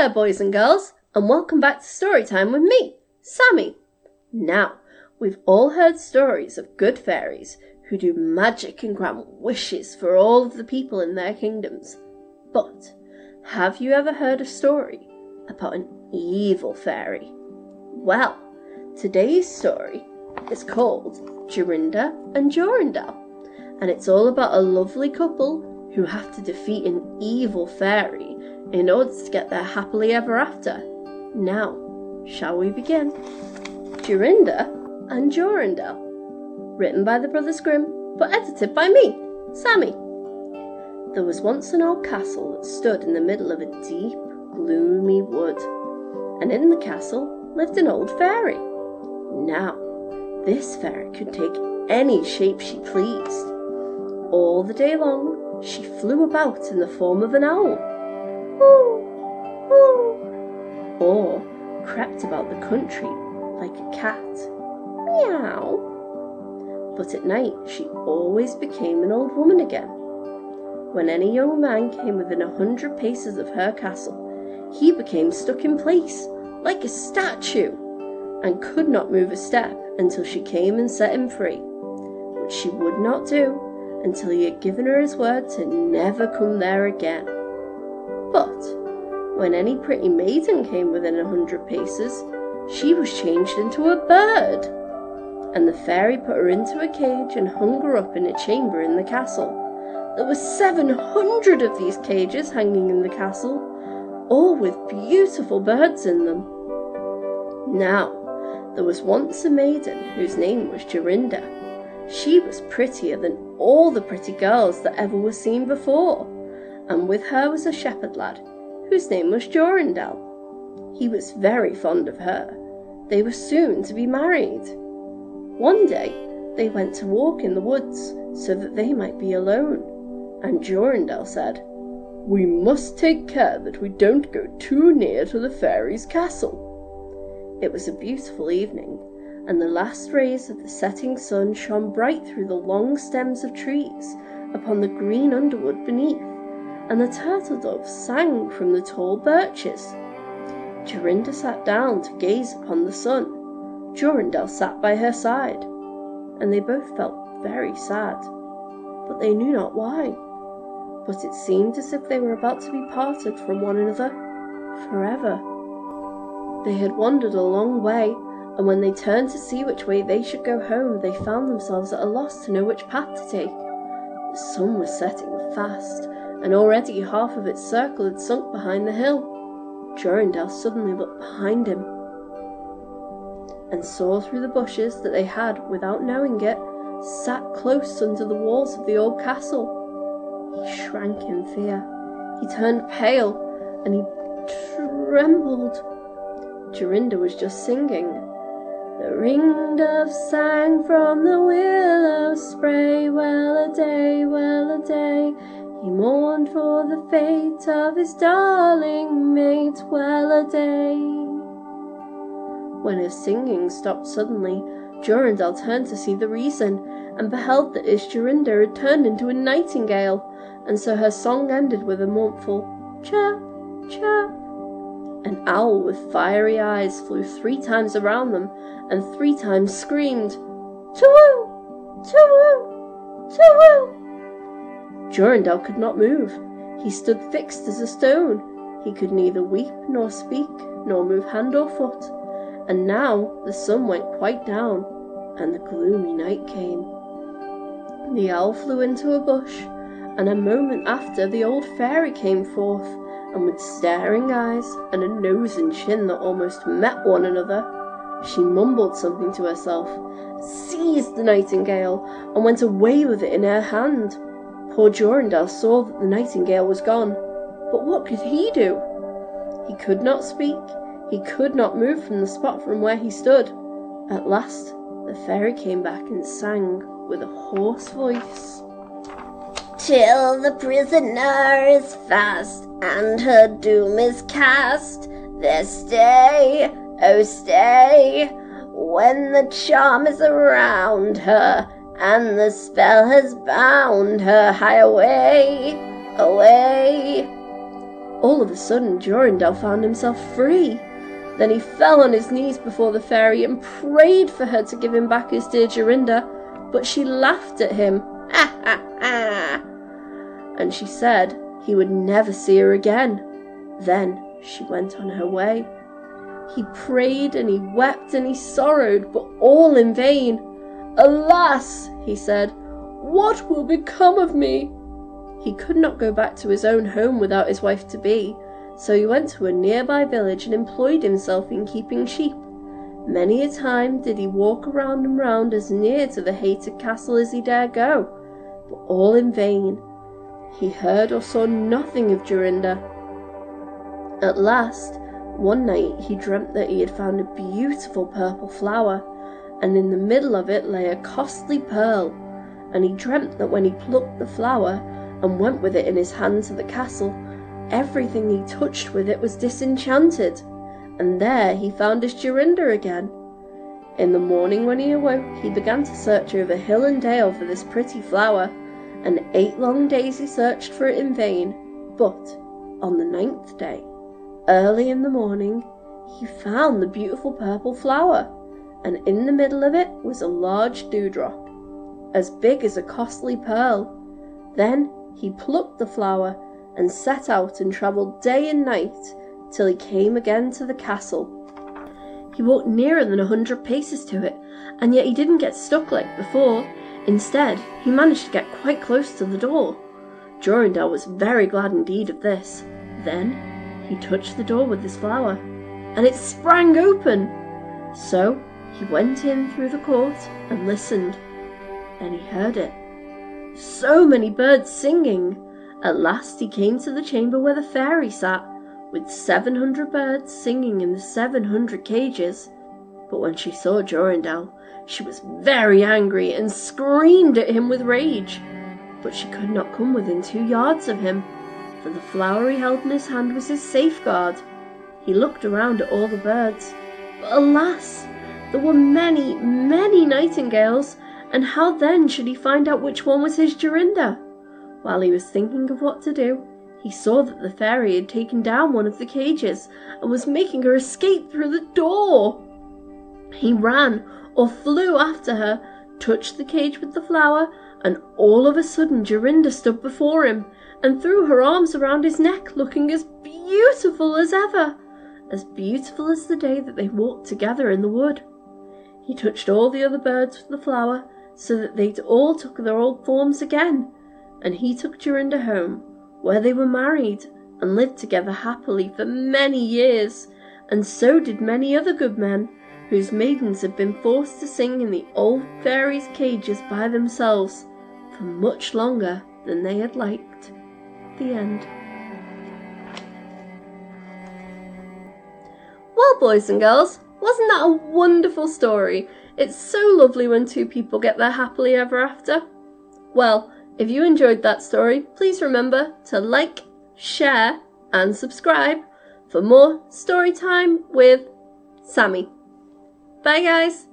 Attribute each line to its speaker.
Speaker 1: there, boys and girls, and welcome back to Storytime with me, Sammie. Now, we've all heard stories of good fairies who do magic and grant wishes for all of the people in their kingdoms. But have you ever heard a story about an evil fairy? Well, today's story is called Jorinda and Jorindel, and it's all about a lovely couple who have to defeat an evil fairy in order to get their happily ever after. Now, shall we begin? Jorinda and Jorindel. Written by the Brothers Grimm, but edited by me, Sammie. There was once an old castle that stood in the middle of a deep, gloomy wood, and in the castle lived an old fairy. Now, this fairy could take any shape she pleased. All the day long, she flew about in the form of an owl or crept about the country like a cat. Meow. But at night she always became an old woman again. When any young man came within a hundred paces of her castle, he became stuck in place like a statue and could not move a step until she came and set him free, which she would not do until he had given her his word to never come there again. But when any pretty maiden came within a hundred paces, she was changed into a bird. And the fairy put her into a cage and hung her up in a chamber in the castle. There were seven hundred of these cages hanging in the castle, all with beautiful birds in them. Now, there was once a maiden whose name was Jorinda. She was prettier than all the pretty girls that ever were seen before and with her was a shepherd lad, whose name was Jorindel. He was very fond of her. They were soon to be married. One day they went to walk in the woods so that they might be alone, and Jorindel said, We must take care that we don't go too near to the fairy's castle. It was a beautiful evening, and the last rays of the setting sun shone bright through the long stems of trees upon the green underwood beneath and the turtle doves sang from the tall birches. Jorinda sat down to gaze upon the sun. Jorindel sat by her side, and they both felt very sad, but they knew not why. But it seemed as if they were about to be parted from one another forever. They had wandered a long way, and when they turned to see which way they should go home, they found themselves at a loss to know which path to take. The sun was setting fast, and already half of its circle had sunk behind the hill. Jorindel suddenly looked behind him and saw through the bushes that they had, without knowing it, sat close under the walls of the old castle. He shrank in fear. He turned pale and he trembled. Jorinda was just singing. The ringdove sang from the willow spray, well a day, well a day. He mourned for the fate of his darling mate, well a day. When his singing stopped suddenly, Jorindel turned to see the reason, and beheld that his Jorinda had turned into a nightingale, and so her song ended with a mournful chirp, chirp. An owl with fiery eyes flew three times around them, and three times screamed, Too-woo! Too-woo! Too-woo! Jorindel could not move. He stood fixed as a stone. He could neither weep nor speak, nor move hand or foot. And now the sun went quite down, and the gloomy night came. The owl flew into a bush, and a moment after the old fairy came forth, and with staring eyes and a nose and chin that almost met one another, she mumbled something to herself, seized the nightingale, and went away with it in her hand. Poor Jorindel saw that the nightingale was gone, but what could he do? He could not speak, he could not move from the spot from where he stood. At last, the fairy came back and sang with a hoarse voice.
Speaker 2: Till the prisoner is fast and her doom is cast, there stay, oh stay, when the charm is around her and the spell has bound her high away, away.
Speaker 1: All of a sudden, Jorindel found himself free. Then he fell on his knees before the fairy and prayed for her to give him back his dear Jorinda, but she laughed at him. Ha ha ha! And she said he would never see her again. Then she went on her way. He prayed and he wept and he sorrowed, but all in vain. Alas, he said, what will become of me? He could not go back to his own home without his wife to be, so he went to a nearby village and employed himself in keeping sheep. Many a time did he walk around and round as near to the hated castle as he dare go, but all in vain. He heard or saw nothing of Jorinda. At last, one night he dreamt that he had found a beautiful purple flower, and in the middle of it lay a costly pearl, and he dreamt that when he plucked the flower and went with it in his hand to the castle, everything he touched with it was disenchanted, and there he found his Jorinda again. In the morning when he awoke, he began to search over hill and dale for this pretty flower, and eight long days he searched for it in vain, but on the ninth day, early in the morning, he found the beautiful purple flower, and in the middle of it was a large dewdrop, as big as a costly pearl. Then he plucked the flower and set out and travelled day and night till he came again to the castle. He walked nearer than a hundred paces to it, and yet he didn't get stuck like before. Instead, he managed to get quite close to the door. Jorindel was very glad indeed of this. Then he touched the door with his flower, and it sprang open. So he went in through the court and listened. Then he heard it. So many birds singing! At last he came to the chamber where the fairy sat, with seven hundred birds singing in the seven hundred cages. But when she saw Jorindel, she was very angry and screamed at him with rage. But she could not come within two yards of him, for the flower he held in his hand was his safeguard. He looked around at all the birds, but alas! There were many, many nightingales, and how then should he find out which one was his Jorinda? While he was thinking of what to do, he saw that the fairy had taken down one of the cages and was making her escape through the door. He ran or flew after her, touched the cage with the flower, and all of a sudden Jorinda stood before him and threw her arms around his neck, looking as beautiful as ever, as beautiful as the day that they walked together in the wood. He touched all the other birds with the flower, so that they all took their old forms again, and he took Jorinda home, where they were married and lived together happily for many years, and so did many other good men, whose maidens had been forced to sing in the old fairies' cages by themselves for much longer than they had liked. The end. Well, boys and girls, wasn't that a wonderful story? It's so lovely when two people get their happily ever after. Well, if you enjoyed that story, please remember to like, share, and subscribe for more story time with Sammie. Bye, guys.